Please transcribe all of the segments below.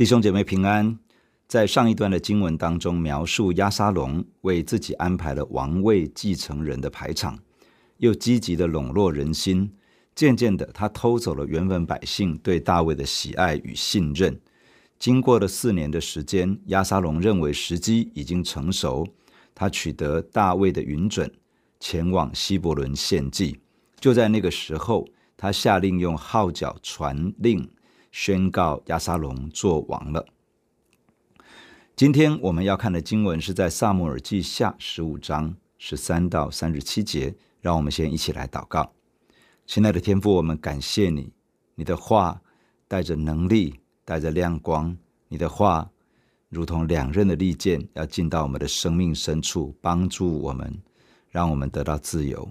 弟兄姐妹平安。在上一段的经文当中，描述押沙龙为自己安排了王位继承人的排场，又积极的笼络人心。渐渐的，他偷走了原本百姓对大卫的喜爱与信任。经过了四年的时间，押沙龙认为时机已经成熟，他取得大卫的允准，前往希伯伦献祭。就在那个时候，他下令用号角传令。宣告押沙龙做王了。今天我们要看的经文是在撒母耳记下十五章十三到三十七节。让我们先一起来祷告。亲爱的天父，我们感谢你，你的话带着能力，带着亮光。你的话如同两刃的利剑，要进到我们的生命深处，帮助我们，让我们得到自由。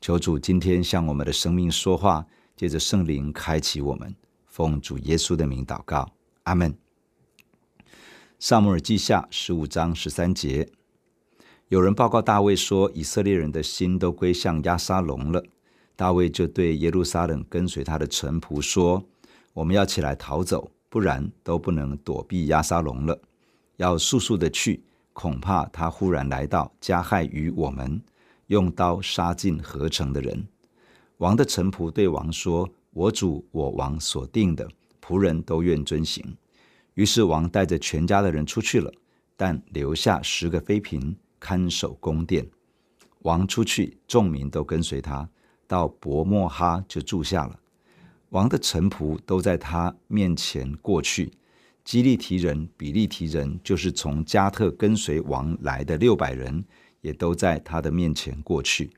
求主今天向我们的生命说话，借着圣灵开启我们。奉主耶稣的名祷告，阿门。撒母耳记下十五章十三节，有人报告大卫说，以色列人的心都归向押沙龙了。大卫就对耶路撒冷跟随他的臣仆说：“我们要起来逃走，不然都不能躲避押沙龙了。要速速的去，恐怕他忽然来到，加害于我们，用刀杀尽合城的人。”王的臣仆对王说。我主我王所定的仆人都愿遵行。于是王带着全家的人出去了，但留下十个妃嫔看守宫殿。王出去，众民都跟随他，到伯莫哈就住下了。王的臣仆都在他面前过去。基利提人、比利提人，就是从加特跟随王来的六百人，也都在他的面前过去。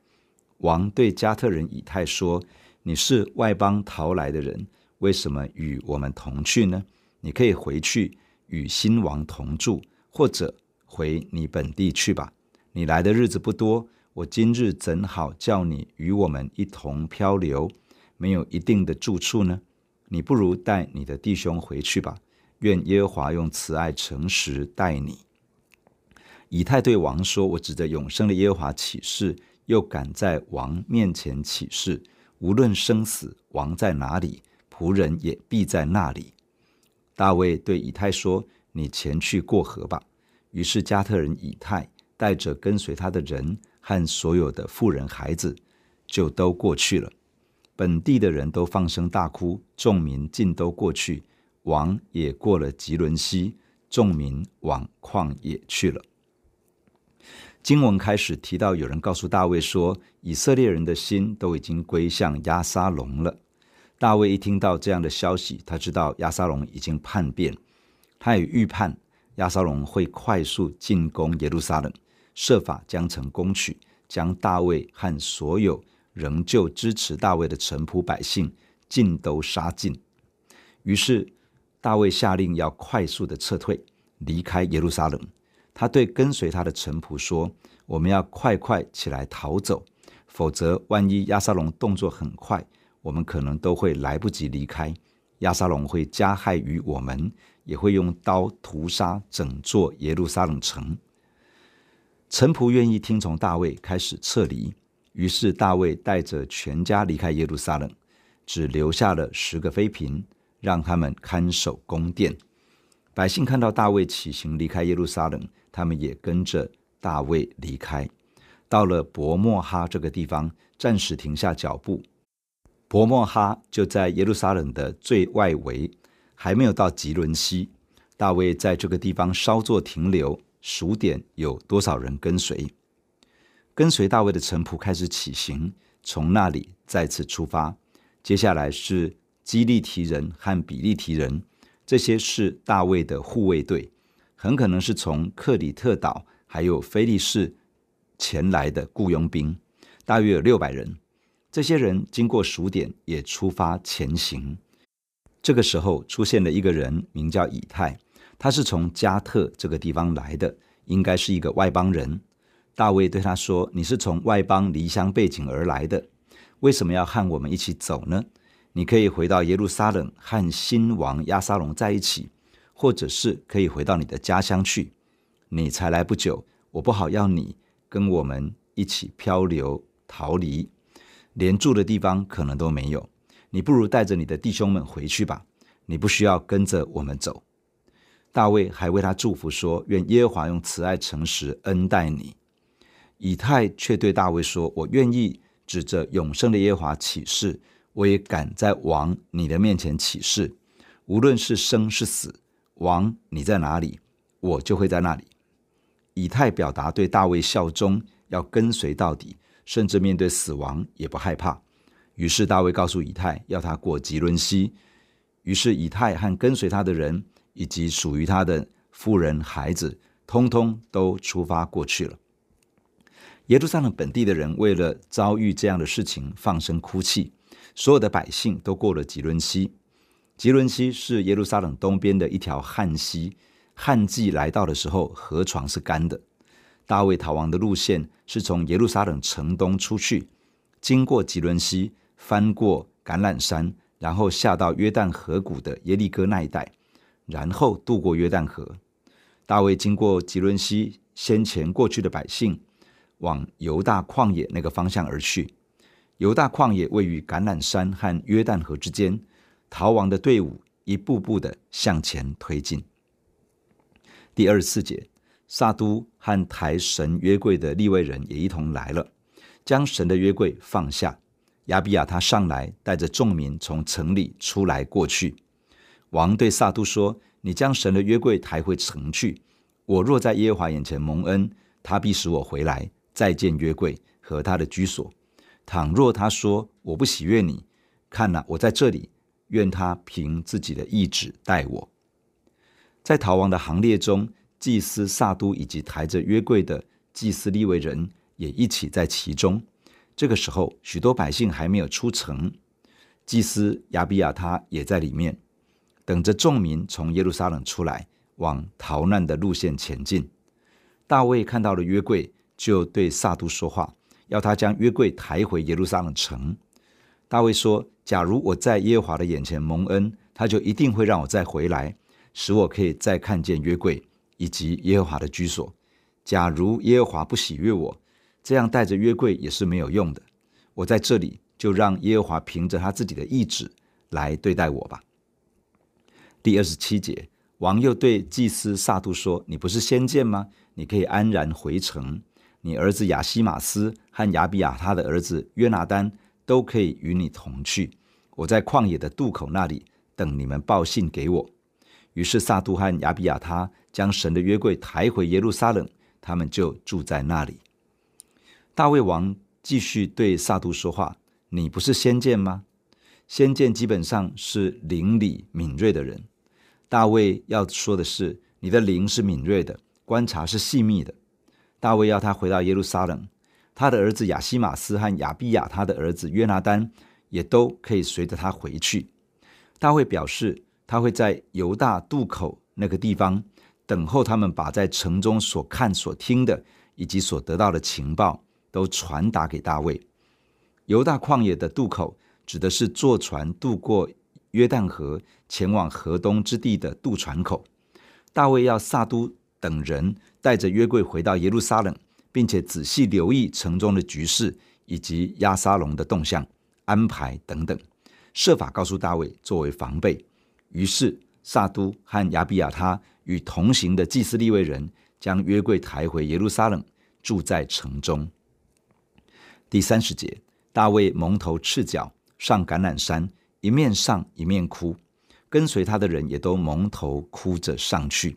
王对加特人以太说。你是外邦逃来的人，为什么与我们同去呢？你可以回去与新王同住，或者回你本地去吧。你来的日子不多，我今日怎好叫你与我们一同漂流，没有一定的住处呢？你不如带你的弟兄回去吧。愿耶和华用慈爱诚实待你。以太对王说：“我指着永生的耶和华起誓，又敢在王面前起誓。”无论生死，王在哪里，仆人也必在那里。大卫对以太说：“你前去过河吧。”于是加特人以太带着跟随他的人和所有的妇人孩子，就都过去了。本地的人都放声大哭，众民尽都过去，王也过了吉伦西，众民往旷野去了。经文开始提到，有人告诉大卫说，以色列人的心都已经归向亚沙龙了。大卫一听到这样的消息，他知道亚沙龙已经叛变，他也预判亚沙龙会快速进攻耶路撒冷，设法将城攻取，将大卫和所有仍旧支持大卫的臣仆百姓尽都杀尽。于是大卫下令要快速的撤退，离开耶路撒冷。他对跟随他的臣仆说：“我们要快快起来逃走，否则万一亚沙龙动作很快，我们可能都会来不及离开。亚沙龙会加害于我们，也会用刀屠杀整座耶路撒冷城。”臣仆愿意听从大卫，开始撤离。于是大卫带着全家离开耶路撒冷，只留下了十个妃嫔，让他们看守宫殿。百姓看到大卫起行离开耶路撒冷，他们也跟着大卫离开，到了伯莫哈这个地方，暂时停下脚步。伯莫哈就在耶路撒冷的最外围，还没有到吉伦西。大卫在这个地方稍作停留，数点有多少人跟随。跟随大卫的臣仆开始起行，从那里再次出发。接下来是基利提人和比利提人。这些是大卫的护卫队，很可能是从克里特岛还有菲利士前来的雇佣兵，大约有六百人。这些人经过数点，也出发前行。这个时候出现了一个人，名叫以太，他是从加特这个地方来的，应该是一个外邦人。大卫对他说：“你是从外邦离乡背井而来的，为什么要和我们一起走呢？”你可以回到耶路撒冷和新王亚沙龙在一起，或者是可以回到你的家乡去。你才来不久，我不好要你跟我们一起漂流逃离，连住的地方可能都没有。你不如带着你的弟兄们回去吧，你不需要跟着我们走。大卫还为他祝福说：“愿耶和华用慈爱诚实恩待你。”以太却对大卫说：“我愿意指着永生的耶和华起誓，我也敢在王你的面前起誓，无论是生是死，王你在哪里，我就会在那里。”以太表达对大卫效忠，要跟随到底，甚至面对死亡也不害怕。于是大卫告诉以太，要他过吉伦西。于是以太和跟随他的人，以及属于他的妇人、孩子，通通都出发过去了。耶路撒冷本地的人为了遭遇这样的事情，放声哭泣。所有的百姓都过了吉伦溪。吉伦溪是耶路撒冷东边的一条旱溪，旱季来到的时候，河床是干的。大卫逃亡的路线是从耶路撒冷城东出去，经过吉伦溪，翻过橄榄山，然后下到约旦河谷的耶利哥那一带。然后渡过约旦河，大卫经过吉伦溪，先前过去的百姓往犹大旷野那个方向而去。犹大旷野位于橄榄山和约旦河之间，逃亡的队伍一步步的向前推进。第二十四节，撒督和抬神约柜的利未人也一同来了，将神的约柜放下。亚比亚他上来，带着众民从城里出来过去。王对撒督说：“你将神的约柜抬回城去。我若在耶和华眼前蒙恩，他必使我回来，再见约柜和他的居所。倘若他说我不喜悦你，看哪，我在这里，愿他凭自己的意志待我。”在逃亡的行列中，祭司撒督以及抬着约柜的祭司利未人也一起在其中。这个时候，许多百姓还没有出城，祭司亚比亚他也在里面。等着众民从耶路撒冷出来，往逃难的路线前进。大卫看到了约柜，就对撒督说话，要他将约柜抬回耶路撒冷城。大卫说：“假如我在耶和华的眼前蒙恩，他就一定会让我再回来，使我可以再看见约柜以及耶和华的居所。假如耶和华不喜悦我，这样带着约柜也是没有用的。我在这里，就让耶和华凭着他自己的意志来对待我吧。”第二十七节，王又对祭司撒督说：“你不是先见吗？你可以安然回城。你儿子亚西马斯和亚比亚他的儿子约拿单都可以与你同去。我在旷野的渡口那里等你们报信给我。”于是撒督和亚比亚他将神的约柜抬回耶路撒冷，他们就住在那里。大卫王继续对撒督说话：“你不是先见吗？先见基本上是灵里敏锐的人。”大卫要说的是，你的灵是敏锐的，观察是细密的。大卫要他回到耶路撒冷，他的儿子亚希玛斯和亚比亚他的儿子约拿单也都可以随着他回去。大卫表示，他会在犹大渡口那个地方等候他们，把在城中所看所听的以及所得到的情报都传达给大卫。犹大旷野的渡口指的是坐船渡过。约旦河前往河东之地的渡船口，大卫要撒都等人带着约柜回到耶路撒冷，并且仔细留意城中的局势以及亚沙龙的动向、安排等等，设法告诉大卫作为防备。于是撒都和亚比亚他与同行的祭司利未人将约柜抬回耶路撒冷，住在城中。第三十节，大卫蒙头赤脚上橄榄山。一面上一面哭，跟随他的人也都蒙头哭着上去。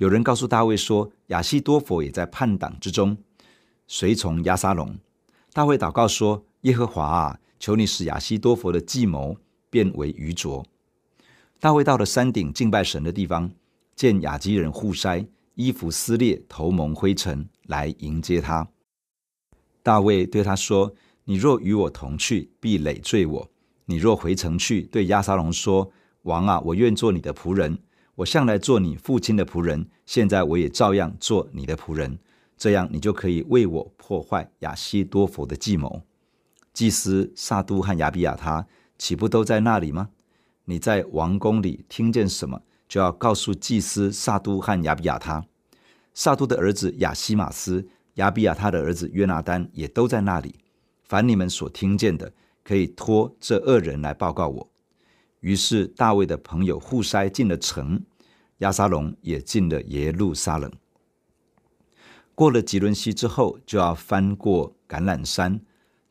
有人告诉大卫说，亚希多弗也在叛党之中，随从押沙龙。大卫祷告说：“耶和华啊，求你使亚希多弗的计谋变为愚拙。”大卫到了山顶敬拜神的地方，见亚基人户筛衣服撕裂，头蒙灰尘，来迎接他。大卫对他说：“你若与我同去，必累赘我。”你若回城去，对押沙龙说：“王啊，我愿做你的仆人。我向来做你父亲的仆人，现在我也照样做你的仆人。这样，你就可以为我破坏亚西多弗的计谋。”祭司撒督和亚比亚他岂不都在那里吗？你在王宫里听见什么，就要告诉祭司撒督和亚比亚他。撒督的儿子亚希玛斯、亚比亚他的儿子约拿单也都在那里。凡你们所听见的，可以托这二人来报告我。于是大卫的朋友户筛进了城，亚沙龙也进了耶路撒冷。过了汲沦溪之后，就要翻过橄榄山。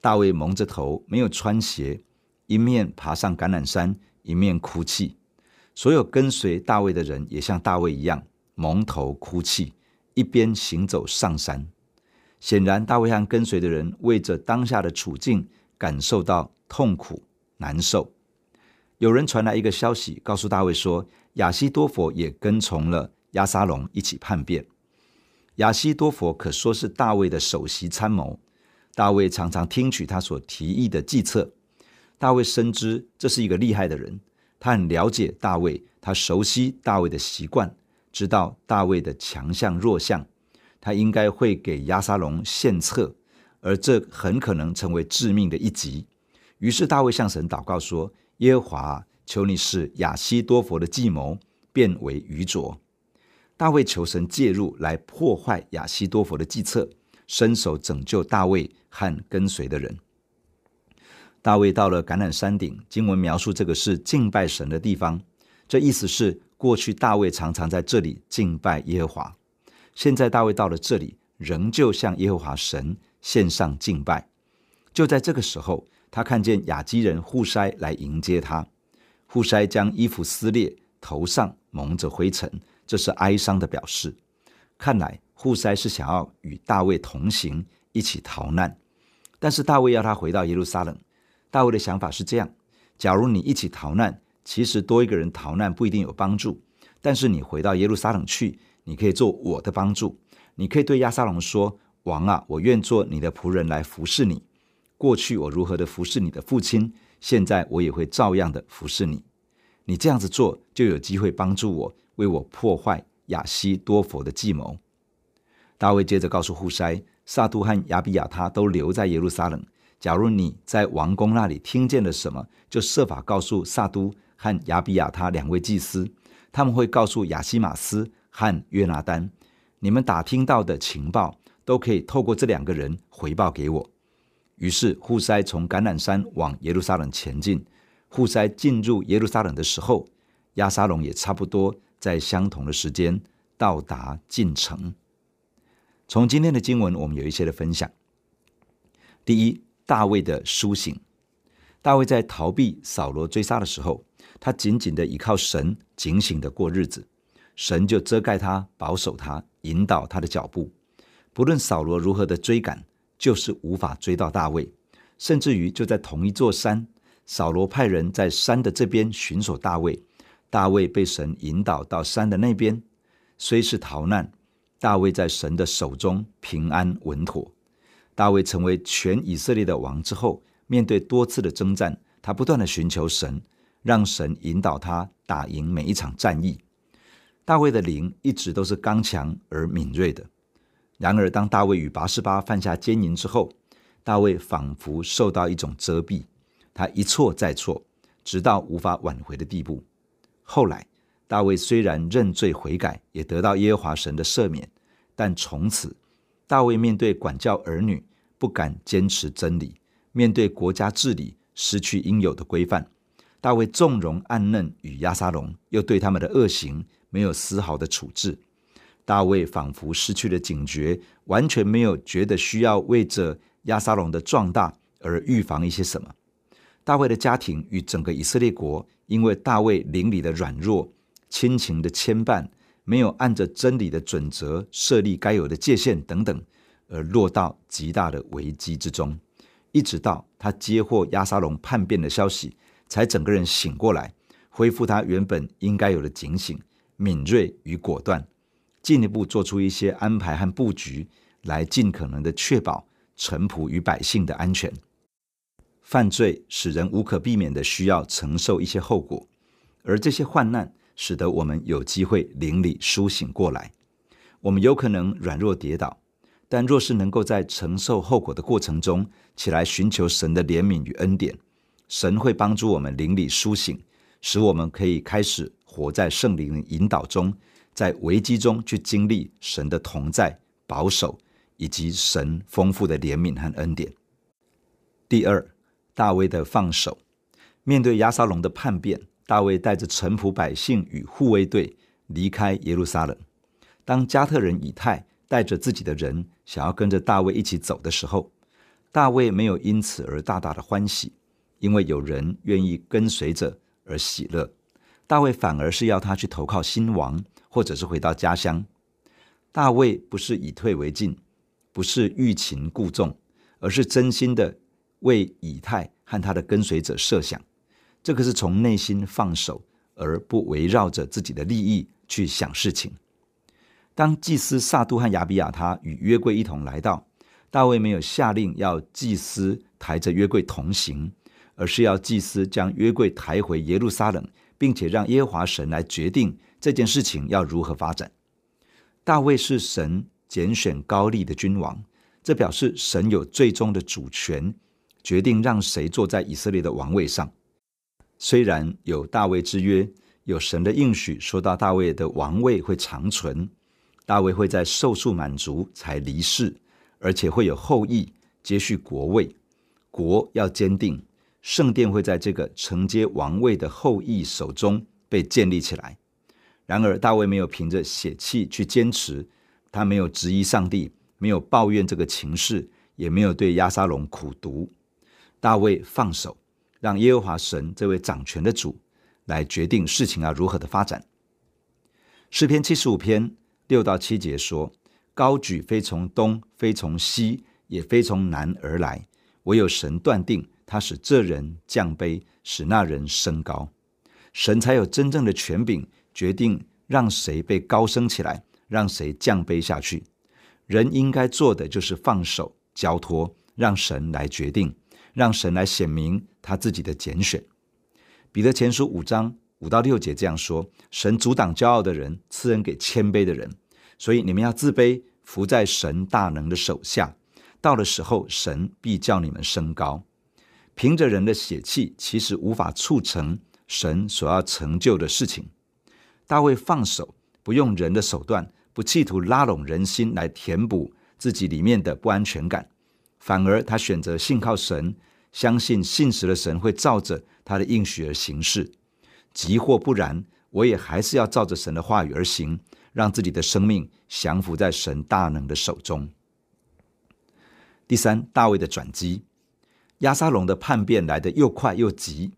大卫蒙着头，没有穿鞋，一面爬上橄榄山，一面哭泣。所有跟随大卫的人也像大卫一样蒙头哭泣，一边行走上山。显然，大卫和跟随的人为着当下的处境感受到痛苦难受。有人传来一个消息，告诉大卫说，亚西多佛也跟从了亚沙龙一起叛变。亚西多佛可说是大卫的首席参谋。大卫常常听取他所提议的计策。大卫深知这是一个厉害的人，他很了解大卫，他熟悉大卫的习惯，知道大卫的强项弱项。他应该会给亚沙龙献策，而这很可能成为致命的一击。于是大卫向神祷告说：“耶和华，求你使亚西多佛的计谋变为愚拙。”大卫求神介入，来破坏亚西多佛的计策。伸手拯救大卫和跟随的人。大卫到了橄榄山顶，经文描述这个是敬拜神的地方。这意思是，过去大卫常常在这里敬拜耶和华。现在大卫到了这里，仍旧向耶和华神献上敬拜。就在这个时候，他看见亚基人户筛来迎接他。户筛将衣服撕裂，头上蒙着灰尘，这是哀伤的表示。看来。户筛是想要与大卫同行，一起逃难，但是大卫要他回到耶路撒冷。大卫的想法是这样：假如你一起逃难，其实多一个人逃难不一定有帮助，但是你回到耶路撒冷去，你可以做我的帮助。你可以对亚撒龙说：“王啊，我愿做你的仆人来服侍你。过去我如何的服侍你的父亲，现在我也会照样的服侍你。你这样子做，就有机会帮助我，为我破坏亚西多佛的计谋。”大卫接着告诉户筛，撒督和亚比亚他都留在耶路撒冷。假如你在王宫那里听见了什么，就设法告诉撒督和亚比亚他两位祭司，他们会告诉亚希玛斯和约拿单。你们打听到的情报都可以透过这两个人回报给我。于是户筛从橄榄山往耶路撒冷前进。户筛进入耶路撒冷的时候，押沙龙也差不多在相同的时间到达进城。从今天的经文，我们有一些的分享。第一，大卫的苏醒。大卫在逃避扫罗追杀的时候，他紧紧的依靠神，警醒的过日子。神就遮盖他，保守他，引导他的脚步。不论扫罗如何的追赶，就是无法追到大卫。甚至于就在同一座山，扫罗派人在山的这边寻索大卫，大卫被神引导到山的那边，虽是逃难。大卫在神的手中平安稳妥。大卫成为全以色列的王之后，面对多次的征战，他不断的寻求神，让神引导他打赢每一场战役。大卫的灵一直都是刚强而敏锐的。然而，当大卫与拔示巴犯下奸淫之后，大卫仿佛受到一种遮蔽，他一错再错，直到无法挽回的地步。后来，大卫虽然认罪悔改，也得到耶和华神的赦免，但从此，大卫面对管教儿女不敢坚持真理，面对国家治理失去应有的规范。大卫纵容暗嫩与押沙龙，又对他们的恶行没有丝毫的处置。大卫仿佛失去了警觉，完全没有觉得需要为着亚沙龙的壮大而预防一些什么。大卫的家庭与整个以色列国，因为大卫邻里的软弱。亲情的牵绊，没有按着真理的准则设立该有的界限等等，而落到极大的危机之中。一直到他接获亚沙龙叛变的消息，才整个人醒过来，恢复他原本应该有的警醒、敏锐与果断，进一步做出一些安排和布局，来尽可能的确保臣仆与百姓的安全。犯罪使人无可避免的需要承受一些后果，而这些患难。使得我们有机会灵里苏醒过来。我们有可能软弱跌倒，但若是能够在承受后果的过程中起来寻求神的怜悯与恩典，神会帮助我们灵里苏醒，使我们可以开始活在圣灵的引导中，在危机中去经历神的同在、保守以及神丰富的怜悯和恩典。第二，大卫的放手，面对押沙龙的叛变。大卫带着臣仆百姓与护卫队离开耶路撒冷。当加特人以太带着自己的人想要跟着大卫一起走的时候，大卫没有因此而大大的欢喜，因为有人愿意跟随着而喜乐。大卫反而是要他去投靠新王，或者是回到家乡。大卫不是以退为进，不是欲擒故纵，而是真心的为以太和他的跟随者设想。这个是从内心放手，而不围绕着自己的利益去想事情。当祭司撒督和亚比亚他与约柜一同来到，大卫没有下令要祭司抬着约柜同行，而是要祭司将约柜抬回耶路撒冷，并且让耶和华神来决定这件事情要如何发展。大卫是神拣选膏立的君王，这表示神有最终的主权，决定让谁坐在以色列的王位上。虽然有大卫之约，有神的应许，说到大卫的王位会长存，大卫会在寿数满足才离世。而且会有后裔接续国位，国要坚定，圣殿会在这个承接王位的后裔手中被建立起来。然而，大卫没有凭着血气去坚持，他没有质疑上帝，没有抱怨这个情势，也没有对押沙龙苦读。大卫放手，让耶和华神这位掌权的主来决定事情要如何的发展。诗篇七十五篇六到七节说。高举非从东，非从西，也非从南而来，唯有神断定，他使这人降卑，使那人升高。神才有真正的权柄，决定让谁被高升起来，让谁降卑下去。人应该做的就是放手交托，让神来决定，让神来显明他自己的拣选。彼得前书五章五到六节这样说：神阻挡骄傲的人，赐恩给谦卑的人。所以你们要自卑。伏在神大能的手下，到了时候，神必叫你们升高。凭着人的血气，其实无法促成神所要成就的事情。大卫放手，不用人的手段，不企图拉拢人心来填补自己里面的不安全感，反而他选择信靠神，相信信实的神会照着他的应许而行事。即或不然，我也还是要照着神的话语而行。让自己的生命降服在神大能的手中。第三，大卫的转机，押沙龙的叛变来得又快又急。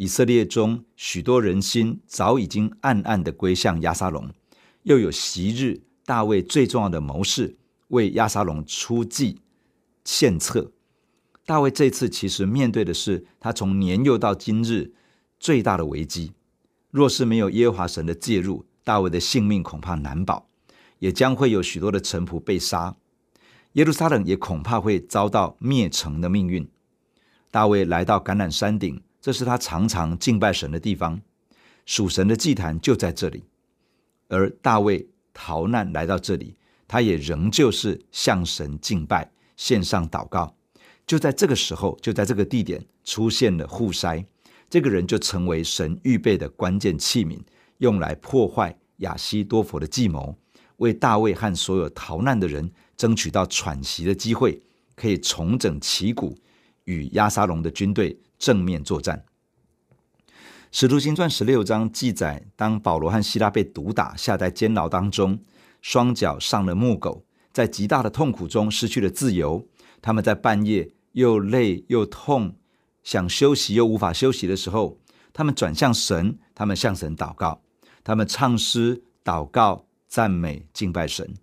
以色列中许多人心早已经暗暗的归向亚沙龙，又有昔日大卫最重要的谋士为亚沙龙出计献策。大卫这次其实面对的是他从年幼到今日最大的危机。若是没有耶和华神的介入，大卫的性命恐怕难保，也将会有许多的臣仆被杀，耶路撒冷也恐怕会遭到灭城的命运。大卫来到橄榄山顶，这是他常常敬拜神的地方，属神的祭坛就在这里。而大卫逃难来到这里，他也仍旧是向神敬拜，献上祷告。就在这个时候，就在这个地点出现了户筛，这个人就成为神预备的关键器皿。用来破坏亚希多弗的计谋，为大卫和所有逃难的人争取到喘息的机会，可以重整旗鼓，与押沙龙的军队正面作战。使徒行传十六章记载，当保罗和希拉被毒打，下在监牢当中，双脚上了木狗，在极大的痛苦中失去了自由。他们在半夜又累又痛，想休息又无法休息的时候，他们转向神，他们向神祷告。他们唱诗、祷告、赞美、敬拜神。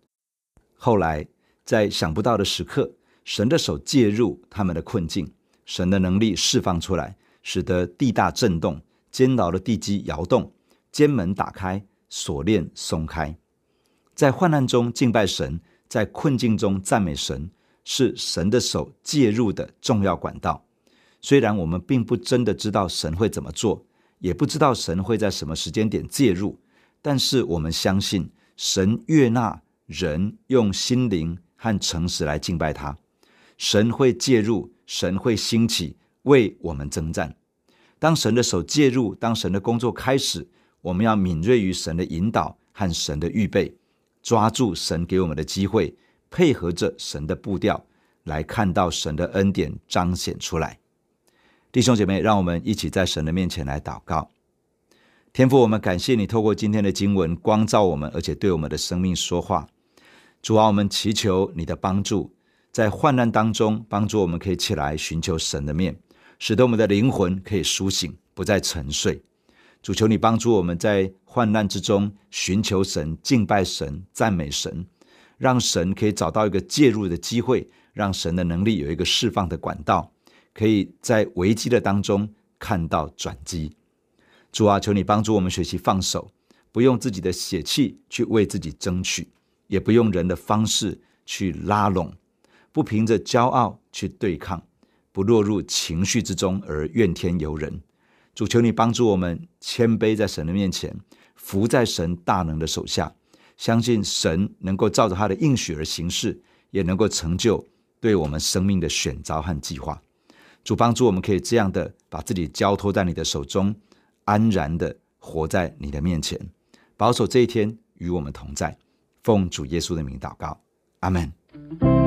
后来，在想不到的时刻，神的手介入他们的困境，神的能力释放出来，使得地大震动，监牢的地基摇动，监门打开，锁链松开。在患难中敬拜神，在困境中赞美神，是神的手介入的重要管道。虽然我们并不真的知道神会怎么做。也不知道神会在什么时间点介入，但是我们相信神悦纳人用心灵和诚实来敬拜他，神会介入，神会兴起为我们征战。当神的手介入，当神的工作开始，我们要敏锐于神的引导和神的预备，抓住神给我们的机会，配合着神的步调，来看到神的恩典彰显出来。弟兄姐妹，让我们一起在神的面前来祷告。天父，我们感谢你透过今天的经文光照我们，而且对我们的生命说话。主啊，我们祈求你的帮助，在患难当中帮助我们可以起来寻求神的面，使得我们的灵魂可以苏醒，不再沉睡。主求你帮助我们在患难之中寻求神、敬拜神、赞美神，让神可以找到一个介入的机会，让神的能力有一个释放的管道，可以在危机的当中看到转机。主啊，求你帮助我们学习放手，不用自己的血气去为自己争取，也不用人的方式去拉拢，不凭着骄傲去对抗，不落入情绪之中而怨天尤人。主求你帮助我们谦卑在神的面前，服在神大能的手下，相信神能够照着他的应许而行事，也能够成就对我们生命的选召和计划。主帮助我们可以这样的把自己交托在你的手中。安然的活在你的面前，保守这一天与我们同在。奉主耶稣的名祷告，阿门。